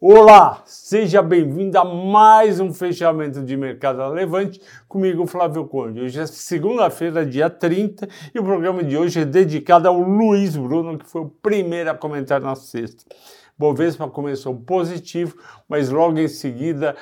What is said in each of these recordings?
Olá, seja bem-vindo a mais um fechamento de mercado relevante comigo, Flávio Conde. Hoje é segunda-feira, dia 30, e o programa de hoje é dedicado ao Luiz Bruno, que foi o primeiro a comentar na sexta. Bovespa começou positivo, mas logo em seguida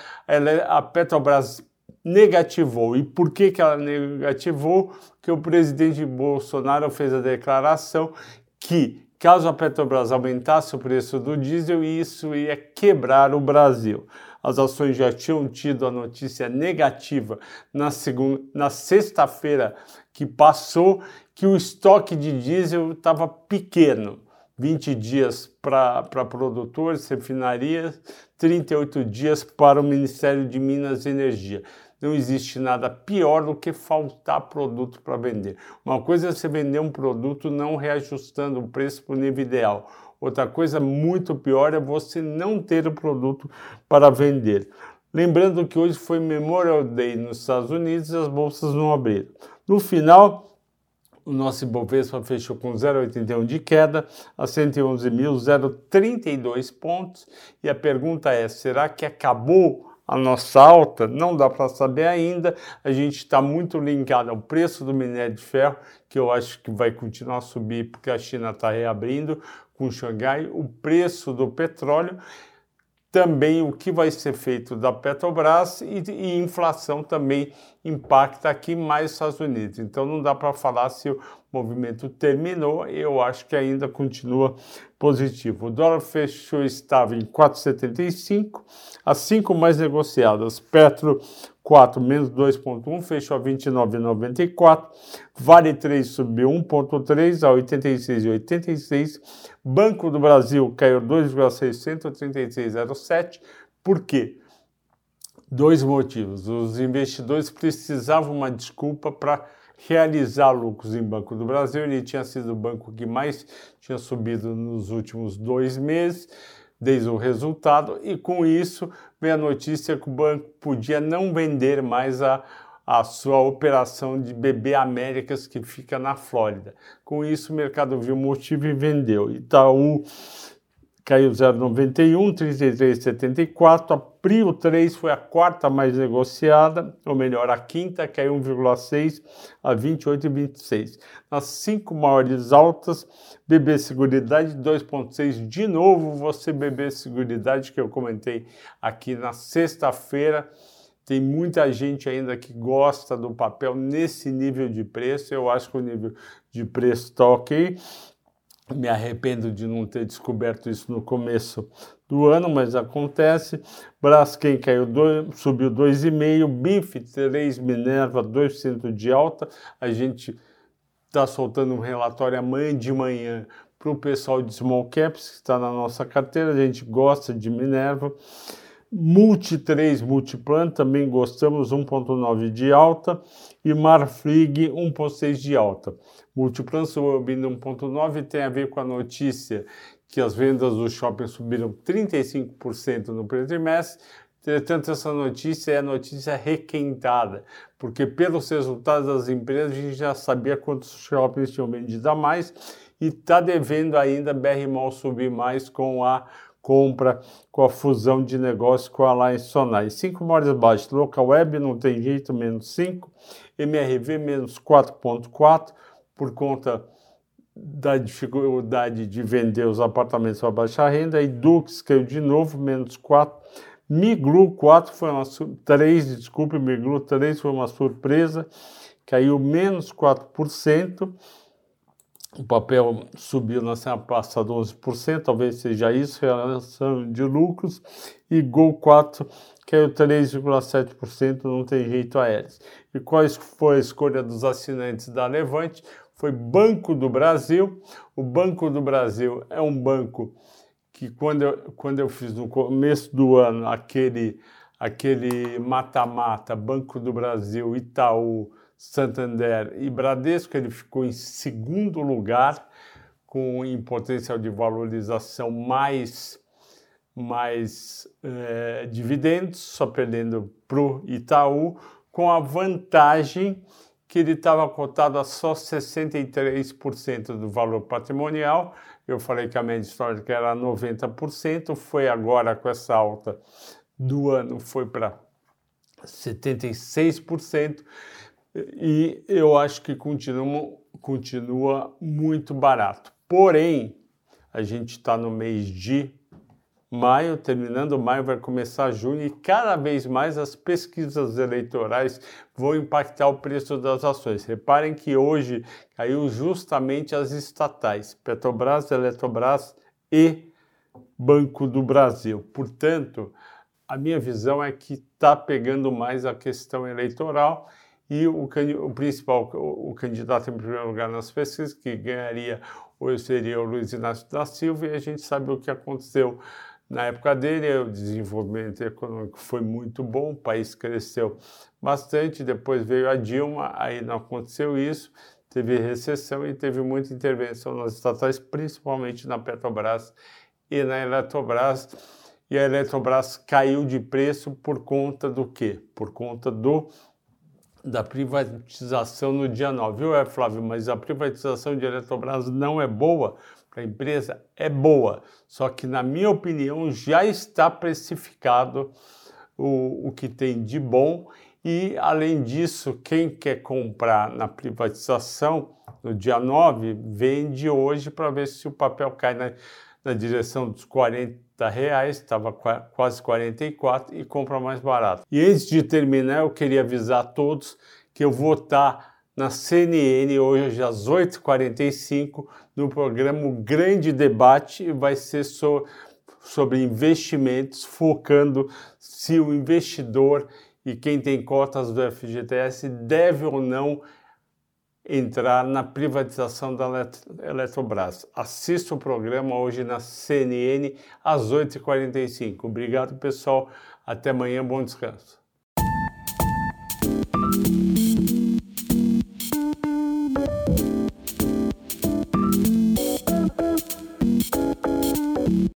a Petrobras negativou. E por que, que ela negativou? Porque o presidente Bolsonaro fez a declaração que caso a Petrobras aumentasse o preço do diesel, isso ia quebrar o Brasil. As ações já tinham tido a notícia negativa na, segunda, na sexta-feira que passou que o estoque de diesel estava pequeno. 20 dias para produtores, refinarias, 38 dias para o Ministério de Minas e Energia não existe nada pior do que faltar produto para vender. Uma coisa é você vender um produto não reajustando o preço para o nível ideal. Outra coisa muito pior é você não ter o produto para vender. Lembrando que hoje foi Memorial Day nos Estados Unidos e as bolsas não abriram. No final, o nosso Ibovespa fechou com 0,81 de queda a 111.032 pontos. E a pergunta é: será que acabou a nossa alta, não dá para saber ainda. A gente está muito linkado ao preço do minério de ferro, que eu acho que vai continuar a subir porque a China está reabrindo com Xangai, o preço do petróleo, também o que vai ser feito da Petrobras e, e inflação também impacta aqui mais os Estados Unidos. Então não dá para falar se o movimento terminou, eu acho que ainda continua positivo. O dólar fechou estável em 4,75, as cinco mais negociadas, Petro 4 menos 2,1, fechou a 29,94, Vale 3 subiu 1,3 a 86,86, Banco do Brasil caiu 2,636,07, por quê? Dois motivos. Os investidores precisavam uma desculpa para realizar lucros em Banco do Brasil. Ele tinha sido o banco que mais tinha subido nos últimos dois meses, desde o resultado, e com isso veio a notícia que o banco podia não vender mais a, a sua operação de BB Américas, que fica na Flórida. Com isso, o mercado viu motivo e vendeu. Itaú caiu 0,91, 33,74. A Prio 3 foi a quarta mais negociada, ou melhor, a quinta caiu 1,6 a 28,26. Nas cinco maiores altas, BB Seguridade 2,6. De novo, você BB Seguridade, que eu comentei aqui na sexta-feira. Tem muita gente ainda que gosta do papel nesse nível de preço. Eu acho que o nível de preço está ok. Me arrependo de não ter descoberto isso no começo do ano, mas acontece. Braskem caiu, dois, subiu 2,5%, BIF 3, Minerva 2% de alta. A gente está soltando um relatório amanhã de manhã para o pessoal de small caps que está na nossa carteira. A gente gosta de Minerva. Multi 3, Multiplan, também gostamos, 1,9 de alta. E Marfrig, 1,6 de alta. Multiplan subindo 1,9 tem a ver com a notícia que as vendas do shopping subiram 35% no primeiro trimestre. Entretanto, essa notícia é notícia requentada, porque pelos resultados das empresas a gente já sabia quantos shoppings tinham vendido a mais e está devendo ainda BR Mall subir mais com a compra, com a fusão de negócio com a Alliance Sonai. Cinco maiores baixas, Local Web não tem jeito, menos 5, MRV menos 4,4, por conta da dificuldade de vender os apartamentos para baixa renda, e Dux caiu de novo, menos 4. Miglu 4 foi uma 3, desculpe, Miglu 3 foi uma surpresa, caiu menos 4%. O papel subiu na semana passada 11%, talvez seja isso, relação de lucros, e Gol 4 caiu 3,7%, não tem jeito a eles. E qual foi a escolha dos assinantes da Levante? foi Banco do Brasil. O Banco do Brasil é um banco que quando eu, quando eu fiz no começo do ano aquele aquele mata-mata Banco do Brasil, Itaú, Santander e Bradesco, ele ficou em segundo lugar com em potencial de valorização mais mais é, dividendos, só perdendo para o Itaú, com a vantagem que ele estava cotado a só 63% do valor patrimonial, Eu falei que a média histórica era 90%, foi agora com essa alta do ano, foi para 76%, e eu acho que continua, continua muito barato. Porém, a gente está no mês de maio, terminando maio, vai começar junho e cada vez mais as pesquisas eleitorais vão impactar o preço das ações. Reparem que hoje caiu justamente as estatais, Petrobras, Eletrobras e Banco do Brasil. Portanto, a minha visão é que está pegando mais a questão eleitoral e o, o principal, o, o, candidato em primeiro lugar nas pesquisas, que ganharia hoje seria o Luiz Inácio da Silva, e a gente sabe o que aconteceu na época dele, o desenvolvimento econômico foi muito bom, o país cresceu bastante, depois veio a Dilma, aí não aconteceu isso, teve recessão e teve muita intervenção nas estatais, principalmente na Petrobras e na Eletrobras. E a Eletrobras caiu de preço por conta do quê? Por conta do da privatização no dia 9. Viu, é, Flávio? Mas a privatização de Eletrobras não é boa para a empresa? É boa. Só que, na minha opinião, já está precificado o, o que tem de bom. E, além disso, quem quer comprar na privatização no dia 9, vende hoje para ver se o papel cai na, na direção dos 40 reais, estava quase 44 e compra mais barato. E antes de terminar, eu queria avisar a todos que eu vou estar na CNN hoje às 8h45 no programa Grande Debate e vai ser so, sobre investimentos, focando se o investidor e quem tem cotas do FGTS deve ou não entrar na privatização da Eletrobras. Assista o programa hoje na CNN às 8h45. Obrigado, pessoal. Até amanhã. Bom descanso.